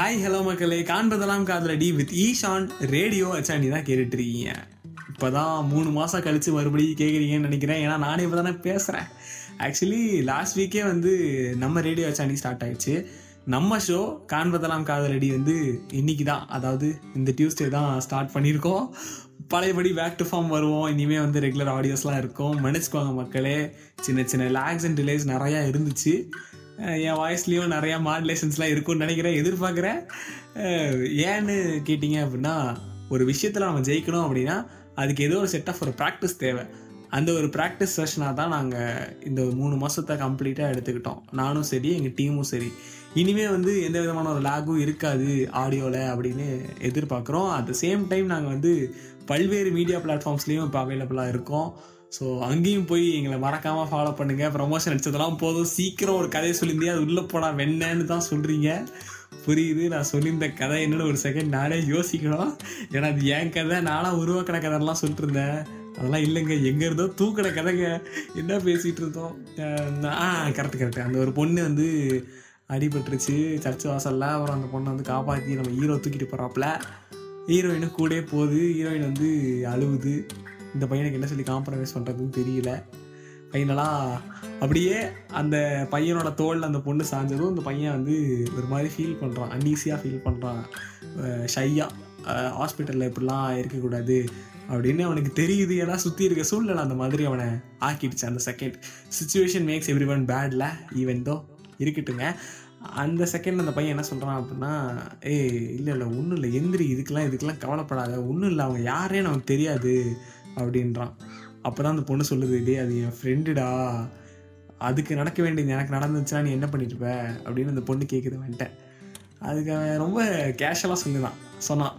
Hi hello மக்களே. காண்பதெல்லாம் காதலடி வித் ஈஷான் ரேடியோ அச்சாண்டி தான் கேட்டுட்டு இருக்கீங்க இப்போதான் மூணு மாதம் கழித்து மறுபடியும் கேட்குறீங்கன்னு நினைக்கிறேன். ஏன்னா நானே இப்போ தானே பேசுகிறேன் ஆக்சுவலி லாஸ்ட் வீக்கே வந்து நம்ம ரேடியோ அச்சாண்டி ஸ்டார்ட் ஆயிடுச்சு. நம்ம ஷோ காண்பதெல்லாம் காதலடி வந்து இன்னைக்கு தான். அதாவது இந்த டியூஸ்டே தான் ஸ்டார்ட் பண்ணியிருக்கோம். பழையபடி பேக் டு ஃபார்ம் வருவோம். இனிமேல் வந்து ரெகுலர் ஆடியோஸ்லாம் இருக்கும். மன்னிச்சுக்கோங்க மக்களே. சின்ன சின்ன லேக்ஸ் அண்ட் டிலேஸ் நிறையா இருந்துச்சு. என் வாய்ஸ்லேயும் நிறையா மாடுலேஷன்ஸ்லாம் இருக்கும்னு நினைக்கிறேன். எதிர்பார்க்குறேன் ஏன்னு கேட்டிங்க அப்படின்னா ஒரு விஷயத்தில் நம்ம ஜெயிக்கணும் அப்படின்னா அதுக்கு ஏதோ ஒரு செட் ஆஃப் ஒரு ப்ராக்டிஸ் தேவை. அந்த ஒரு ப்ராக்டிஸ் செஷனாக தான் நாங்கள் இந்த ஒரு மூணு மாதத்தை கம்ப்ளீட்டாக எடுத்துக்கிட்டோம். நானும் சரி எங்கள் டீமும் சரி. இனிமே வந்து எந்த விதமான ஒரு லாகும் இருக்காது ஆடியோவில் அப்படின்னு எதிர்பார்க்குறோம். அட் த சேம் டைம் நாங்கள் வந்து பல்வேறு மீடியா பிளாட்ஃபார்ம்ஸ்லேயும் இப்போ அவைலபிளாக இருக்கோம். ஸோ அங்கேயும் போய் எங்களை மறக்காமல் ஃபாலோ பண்ணுங்கள் ப்ரமோஷன் அடித்ததெல்லாம் போதும். சீக்கிரம் ஒரு கதையை சொல்லியிருந்தே அது உள்ளே போனால் வெண்ணன்னு தான் சொல்கிறீங்க புரியுது நான் சொல்லியிருந்த கதை என்னன்னு ஒரு செகண்ட் நானே யோசிக்கணும். ஏன்னா அது என் கதை நானாக உருவாக்கின கதைலாம் சொல்லிட்டு இருந்தேன் அதெல்லாம் இல்லைங்க எங்கே இருந்தோ தூக்கின கதைங்க. என்ன பேசிகிட்டு இருந்தோம்? ஆ கரெக்ட் கரெக்ட் அந்த ஒரு பொண்ணு வந்து அடிபட்டுருச்சு. சர்ச் வாசலில் அப்புறம் அந்த பொண்ணை வந்து காப்பாற்றி நம்ம ஹீரோ தூக்கிட்டு போகிறாப்புல ஹீரோயினும் கூட போகுது. ஹீரோயின் வந்து அழுவுது. இந்த பையனுக்கு என்ன சொல்லி காம்ப்ரமைஸ் பண்ணுறதுன்னு தெரியல. ஃபைனலாக அப்படியே அந்த பையனோட தோல் அந்த பொண்ணு சாஞ்சதும் அந்த பையன் வந்து ஒரு மாதிரி ஃபீல் பண்ணுறான் அன்ஈஸியாக ஃபீல் பண்ணுறான் ஷையாக ஹாஸ்பிட்டலில் இப்படிலாம் இருக்கக்கூடாது அப்படின்னு அவனுக்கு தெரியுது. ஏன்னா சுற்றி இருக்க சூழ்நிலை அந்த மாதிரி அவனை ஆக்கிடுச்சு. அந்த second situation makes every one பேடில் even though இருக்கட்டுங்க. அந்த செகண்ட் அந்த பையன் என்ன சொல்கிறான் அப்படின்னா ஏய் இல்லை இல்லை ஒன்றும் இல்லை. எந்திரி இதுக்கெலாம் இதுக்கெலாம் கவலைப்படாத. ஒன்றும் இல்லை. அவங்க யாரே நமக்கு தெரியாது. அப்படின்றான். அப்போ தான் அந்த பொண்ணு சொல்லுது டே அது என் ஃப்ரெண்டுடா அதுக்கு நடக்க வேண்டியது எனக்கு நடந்துச்சுன்னா நீ என்ன பண்ணிட்டு இருப்ப? அப்படின்னு அந்த பொண்ணு கேட்குது வந்துட்டு அதுக்கு அவன் ரொம்ப கேஷுவலாக சொல்லுதான். சொன்னான்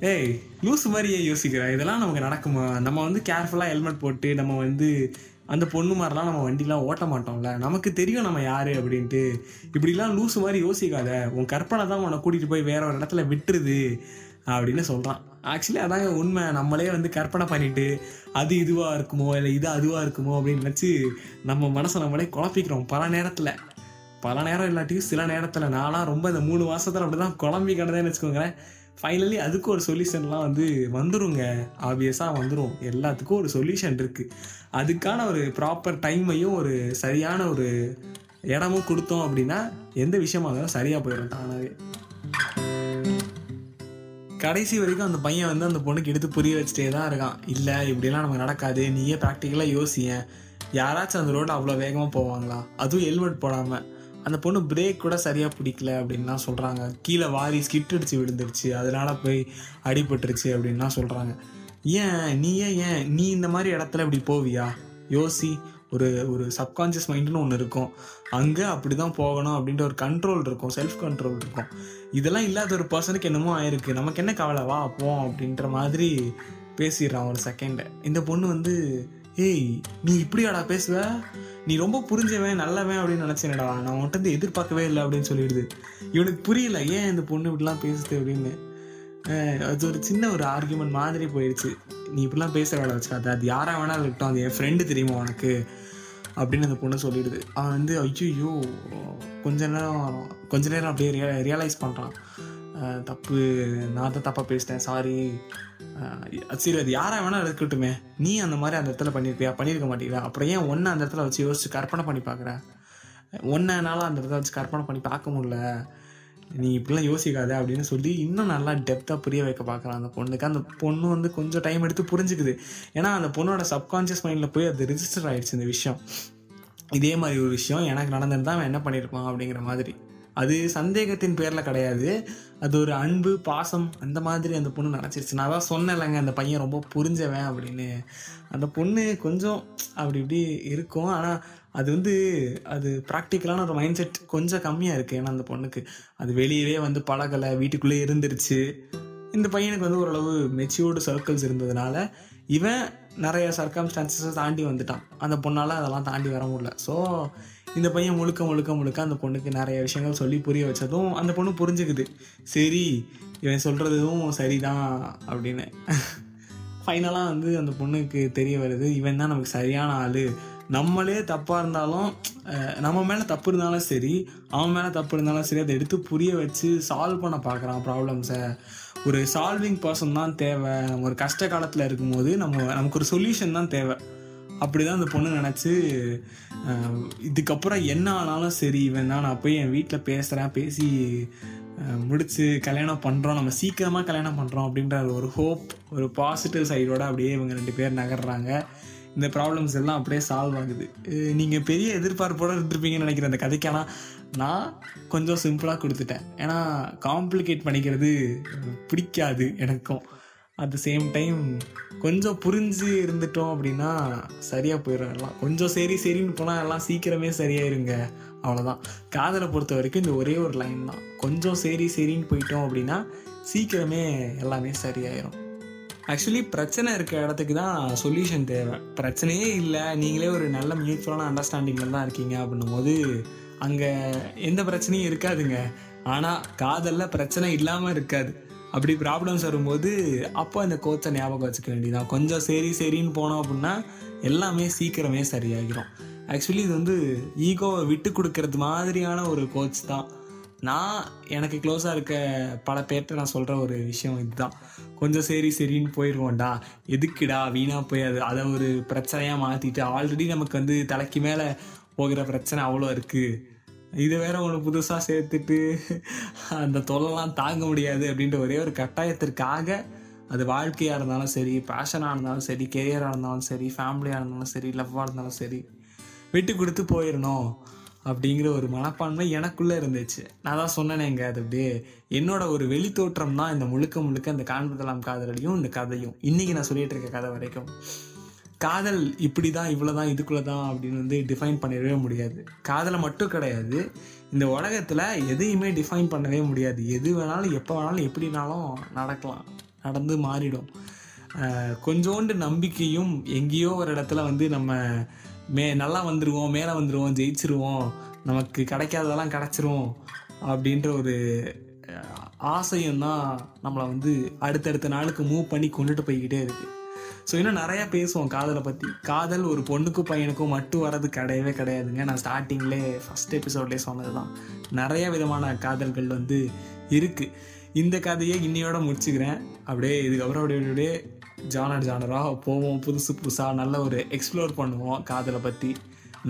ஏய் லூஸ் மாதிரி யோசிக்கிறேன் இதெல்லாம் நமக்கு நடக்குமா? நம்ம வந்து கேர்ஃபுல்லாக ஹெல்மெட் போட்டு நம்ம வந்து அந்த பொண்ணு மாதிரிலாம் நம்ம வண்டிலாம் ஓட்ட மாட்டோம்ல. நமக்கு தெரியும் நம்ம யாரு அப்படின்ட்டு. இப்படிலாம் லூஸ் மாதிரி யோசிக்காத. உன் கற்பனை தான் உன்னை கூட்டிகிட்டு போய் வேற ஒரு இடத்துல விட்டுருது அப்படின்னு சொல்கிறான் ஆக்சுவலி அதாங்க உண்மை. நம்மளே வந்து கற்பனை பண்ணிட்டு அது இதுவாக இருக்குமோ இல்லை இது அதுவாக இருக்குமோ அப்படின்னு நினச்சி நம்ம மனசை நம்மளே குழப்பிக்கிறோம். பல நேரத்தில். பல நேரம் இல்லாட்டியும் சில நேரத்தில். நான்லாம் ரொம்ப இந்த மூணு மாதத்தில் அப்படி தான் குழம்பி கிடந்தேன்னு வச்சுக்கோங்களேன். ஃபைனலி அதுக்கு ஒரு சொல்யூஷன்லாம் வந்து வந்துருங்க. ஆப்வியஸாக வந்துடும் எல்லாத்துக்கும் ஒரு சொல்யூஷன் இருக்குது அதுக்கான ஒரு ப்ராப்பர் டைமையும் ஒரு சரியான ஒரு இடமும் கொடுத்தோம் அப்படின்னா எந்த விஷயமா இருந்தாலும் சரியாக போயிடும் தானாகவே கடைசி வரைக்கும் அந்த பையன் வந்து அந்த பொண்ணுக்கு எடுத்து புரிய வச்சுட்டே தான் இருக்கான். இல்லை இப்படிலாம் நமக்கு நடக்காது. நீயே ப்ராக்டிக்கலாக யோசியன். யாராச்சும் அந்த ரோட்டில் அவ்வளோ வேகமாக போவாங்களா? அதுவும் ஹெல்மெட் போடாமல் அந்த பொண்ணு பிரேக் கூட சரியாக பிடிக்கல அப்படின்லாம் சொல்கிறாங்க கீழே வாரி ஸ்கிட் அடிச்சு விழுந்துருச்சு. அதனால் போய் அடிபட்டுருச்சு அப்படின்லாம் சொல்கிறாங்க ஏன்? நீ ஏன்? ஏன்? நீ இந்த மாதிரி இடத்துல இப்படி போவியா? யோசி. ஒரு ஒரு சப்கான்ஷியஸ் மைண்டுன்னு ஒன்று இருக்கும். அங்கே அப்படி தான் போகணும் அப்படின்ற ஒரு கண்ட்ரோல் இருக்கும். செல்ஃப் கண்ட்ரோல் இருக்கும். இதெல்லாம் இல்லாத ஒரு பர்சனுக்கு என்னமோ ஆயிருக்கு. நமக்கு என்ன கவலை? வா போம் அப்படின்ற மாதிரி பேசிடுறான் ஒரு செகண்டை இந்த பொண்ணு வந்து ஏய் நீ இப்படியாடா பேசுவ? நீ ரொம்ப புரிஞ்சவன் நல்லவன் அப்படின்னு நினச்சேனடா. நான் உன்ட்டு எதிர்பார்க்கவே இல்லை அப்படின்னு சொல்லிடுது. இவனுக்கு புரியல ஏன் இந்த பொண்ணு இப்படிலாம் பேசுது அப்படின்னு. அது ஒரு சின்ன ஒரு ஆர்குமெண்ட் மாதிரி போயிடுச்சு நீ இப்படிலாம் பேசுகிற வேலை வச்சுக்காத அது யாராக வேணாலும் இருக்கட்டும் அது என் ஃப்ரெண்டு தெரியுமா உனக்கு? அப்படின்னு அந்த பொண்ணு சொல்லிடுது. அவன் வந்து ஐயோ கொஞ்ச நேரம் கொஞ்ச நேரம் அப்படியே ரியலைஸ் பண்ணுறான் தப்பு. நான் தான் தப்பாக பேசிட்டேன். சாரி சரி அது யாராக வேணால் இருக்கட்டுமே. நீ அந்த மாதிரி அந்த இடத்துல பண்ணியிருப்பியா பண்ணியிருக்க மாட்டீங்களா? அப்புறம் ஏன் ஒன்று அந்த இடத்துல வச்சு யோசிச்சு கற்பனை பண்ணி பார்க்குற? ஒன்றனால அந்த இடத்துல வச்சு கற்பனை பண்ணி பார்க்க முடில நீ இப்படிலாம் யோசிக்காத அப்படின்னு சொல்லி இன்னும் நல்லா டெப்த்தாக புரிய வைக்க பார்க்குறான் அந்த பொண்ணுக்கு. அந்த பொண்ணு வந்து கொஞ்சம் டைம் எடுத்து புரிஞ்சுக்குது. ஏன்னா அந்த பொண்ணோட சப்கான்ஷியஸ் மைண்டில் போய் அது ரிஜிஸ்டர் ஆகிடுச்சு இந்த விஷயம். இதே மாதிரி ஒரு விஷயம் எனக்கு நடந்திருந்தா அவன் என்ன பண்ணியிருப்பான் அப்படிங்கிற மாதிரி. அது சந்தேகத்தின் பேரில் கிடையாது. அது ஒரு அன்பு பாசம் அந்த மாதிரி அந்த பொண்ணு நினச்சிருச்சு நான் தான் சொன்னேன்லங்க அந்த பையன் ரொம்ப புரிஞ்சவன் அப்படின்னு. அந்த பொண்ணு கொஞ்சம் அப்படி இப்படி இருக்கும். ஆனால் அது வந்து அது ப்ராக்டிக்கலான ஒரு மைண்ட் செட் கொஞ்சம் கம்மியாக இருக்குது ஏன்னா அந்த பொண்ணுக்கு அது வெளியவே வந்து பழகலை வீட்டுக்குள்ளே இருந்துருச்சு. இந்த பையனுக்கு வந்து ஓரளவு மெச்சூர்டு சர்க்கிள்ஸ் இருந்ததுனால இவன் நிறைய சர்க்கம்ஸ்டான்சஸை தாண்டி வந்துட்டான். அந்த பொண்ணால் அதெல்லாம் தாண்டி வர முடியல. ஸோ இந்த பையன் முழுக்க முழுக்க முழுக்க அந்த பொண்ணுக்கு நிறைய விஷயங்கள் சொல்லி புரிய வச்சதும் அந்த பொண்ணு புரிஞ்சுக்குது. சரி இவன் சொல்கிறதும் சரிதான் அப்படின்னு. ஃபைனலாக வந்து அந்த பொண்ணுக்கு தெரிய வருது இவன் தான் நமக்கு சரியான ஆள். நம்மளே தப்பாக இருந்தாலும் நம்ம மேலே தப்பு இருந்தாலும் சரி அவன் மேலே தப்பு இருந்தாலும் சரி அதை எடுத்து புரிய வச்சு சால்வ் பண்ண பார்க்குறான் ப்ராப்ளம்ஸை ஒரு சால்விங் பர்சன் தான் தேவை. நம்ம ஒரு கஷ்ட காலத்தில் இருக்கும்போது நம்ம நமக்கு ஒரு சொல்யூஷன் தான் தேவை. அப்படிதான் அந்த பொண்ணு நினச்சி இதுக்கப்புறம் என்ன ஆனாலும் சரி இவன் தான். நான் போய் என் வீட்டில் பேசுகிறேன் பேசி முடித்து கல்யாணம் பண்ணுறோம் நம்ம சீக்கிரமாக கல்யாணம் பண்ணுறோம் அப்படின்ற ஒரு ஹோப் ஒரு பாசிட்டிவ் சைடோட அப்படியே இவங்க ரெண்டு பேர் நகர்றாங்க. இந்த ப்ராப்ளம்ஸ் எல்லாம் அப்படியே சால்வ் ஆகுது. நீங்கள் பெரிய எதிர்பார்ப்போடு இருந்திருப்பீங்கன்னு நினைக்கிறேன் அந்த கதைக்கு. ஆனால் நான் கொஞ்சம் சிம்பிளாக கொடுத்துட்டேன். ஏன்னா காம்ப்ளிகேட் பண்ணிக்கிறது பிடிக்காது எனக்கும். அட் த சேம் டைம் கொஞ்சம் புரிஞ்சு இருந்துட்டோம் அப்படின்னா சரியாக போயிடும் எல்லாம். கொஞ்சம் சரி சரின்னு போனால் எல்லாம் சீக்கிரமே சரியாயிருங்க. அவ்வளோதான் காதலை பொறுத்த வரைக்கும் இந்த ஒரே ஒரு லைன் தான். கொஞ்சம் சரி சரின்னு போயிட்டோம் அப்படின்னா சீக்கிரமே எல்லாமே சரியாயிரும். ஆக்சுவலி பிரச்சனை இருக்க இடத்துக்கு தான் சொல்யூஷன் தேவை. பிரச்சனையே இல்லை. நீங்களே ஒரு நல்ல மியூச்சுவலான அண்டர்ஸ்டாண்டிங்கில் தான் இருக்கீங்க அப்படின்னும் போது அங்கே எந்த பிரச்சனையும் இருக்காதுங்க. ஆனால் காதலில் பிரச்சனை இல்லாமல் இருக்காது. அப்படி ப்ராப்ளம்ஸ் வரும்போது அப்போ அந்த கோச்சை ஞாபகம் வச்சுக்க வேண்டியதான் கொஞ்சம் சரி சரின்னு போனோம் அப்படின்னா எல்லாமே சீக்கிரமே சரியாகிடும் ஆக்சுவலி இது வந்து ஈகோவை விட்டு கொடுக்கறது மாதிரியான ஒரு கோச் தான். நான் எனக்கு க்ளோஸாக இருக்க பல பேர்கிட்ட நான் சொல்கிற ஒரு விஷயம் இதுதான். கொஞ்சம் சரி சரின்னு போயிடுவோம்டா எதுக்குடா? வீணாக போய் அது அதை ஒரு பிரச்சனையாக மாற்றிட்டு ஆல்ரெடி நமக்கு வந்து தலைக்கு மேலே போகிற பிரச்சனை அவ்வளோ இருக்குது இது வேற ஒன்று புதுசாக சேர்த்துட்டு அந்த தொல்லைலாம் தாங்க முடியாது அப்படின்ற ஒரே ஒரு கட்டாயத்திற்காக அது வாழ்க்கையாக இருந்தாலும் சரி பேஷனாக இருந்தாலும் சரி கெரியராக இருந்தாலும் சரி ஃபேமிலியாக இருந்தாலும் சரி லவ்வாக இருந்தாலும் சரி விட்டு கொடுத்து போயிடணும் அப்படிங்கிற ஒரு மனப்பான்மை எனக்குள்ளே இருந்துச்சு. நான் தான் சொன்னேனேங்க அது அப்படியே என்னோட ஒரு வெளித்தோற்றம் தான் இந்த முழுக்க முழுக்க இந்த காண்பதெல்லாம் காதலையும் இந்த கதையும். இன்னைக்கு நான் சொல்லிட்டு இருக்க கதை வரைக்கும். காதல் இப்படி தான் இவ்வளோ தான் இதுக்குள்ளே தான் அப்படின்னு வந்து டிஃபைன் பண்ணிடவே முடியாது. காதலை மட்டும் கிடையாது. இந்த உலகத்தில் எதையுமே டிஃபைன் பண்ணவே முடியாது. எது வேணாலும் எப்போ வேணாலும் எப்படினாலும் நடக்கலாம். நடந்து மாறிடும். கொஞ்சோண்டு நம்பிக்கையும் எங்கேயோ ஒரு இடத்துல வந்து நம்ம மே நல்லா வந்துடுவோம் மேலே வந்துடுவோம் ஜெயிச்சிருவோம் நமக்கு கிடைக்காததெல்லாம் கிடச்சிரும் அப்படின்ற ஒரு ஆசையும் தான் நம்மளை வந்து அடுத்தடுத்த நாளுக்கு மூவ் பண்ணி கொண்டுட்டு போய்கிட்டே இருக்குது ஸோ இன்னும் நிறையா பேசுவோம் காதலை பற்றி காதல் ஒரு பொண்ணுக்கும் பையனுக்கும் மட்டும் வர்றது கிடையவே கிடையாதுங்க. நான் ஸ்டார்டிங்லேயே ஃபஸ்ட் எபிசோட்லேயே சொன்னது தான் நிறைய விதமான காதல்கள் வந்து இருக்குது இந்த கதையை இன்னையோட முடிச்சுக்கிறேன். அப்படியே இதுக்கப்புறம் அப்படியே அப்படியே ஜானர் ஜானராக போவோம். புதுசு புதுசாக நல்ல ஒரு எக்ஸ்ப்ளோர் பண்ணுவோம் காதலை பற்றி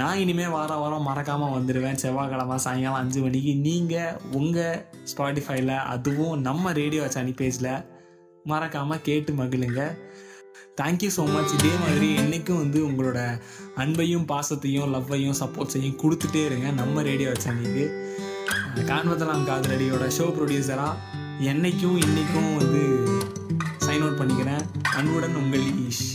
நான் இனிமேல் வாரம் வாரம் மறக்காமல் வந்துடுவேன் செவ்வாய்க்கிழமை சாயங்காலம் அஞ்சு மணிக்கு. நீங்கள் உங்கள் ஸ்பாட்டிஃபைல அதுவும் நம்ம ரேடியோ சனி பேஜில் மறக்காமல் கேட்டு மகிழுங்க. தேங்க்யூ ஸோ மச் இதே மாதிரி என்றைக்கும் வந்து உங்களோட அன்பையும் பாசத்தையும் லவ்வையும் சப்போர்ட்ஸையும் கொடுத்துட்டே இருங்க. நம்ம ரேடியோ சேனலுக்கு காண்பதெல்லாம் காதலடியோட ஷோ ப்ரொடியூசராக என்னைக்கும் இன்றைக்கும் வந்து சைன் அவுட் பண்ணிக்கிறேன். அன்புடன் உங்கள் ஈஷ்.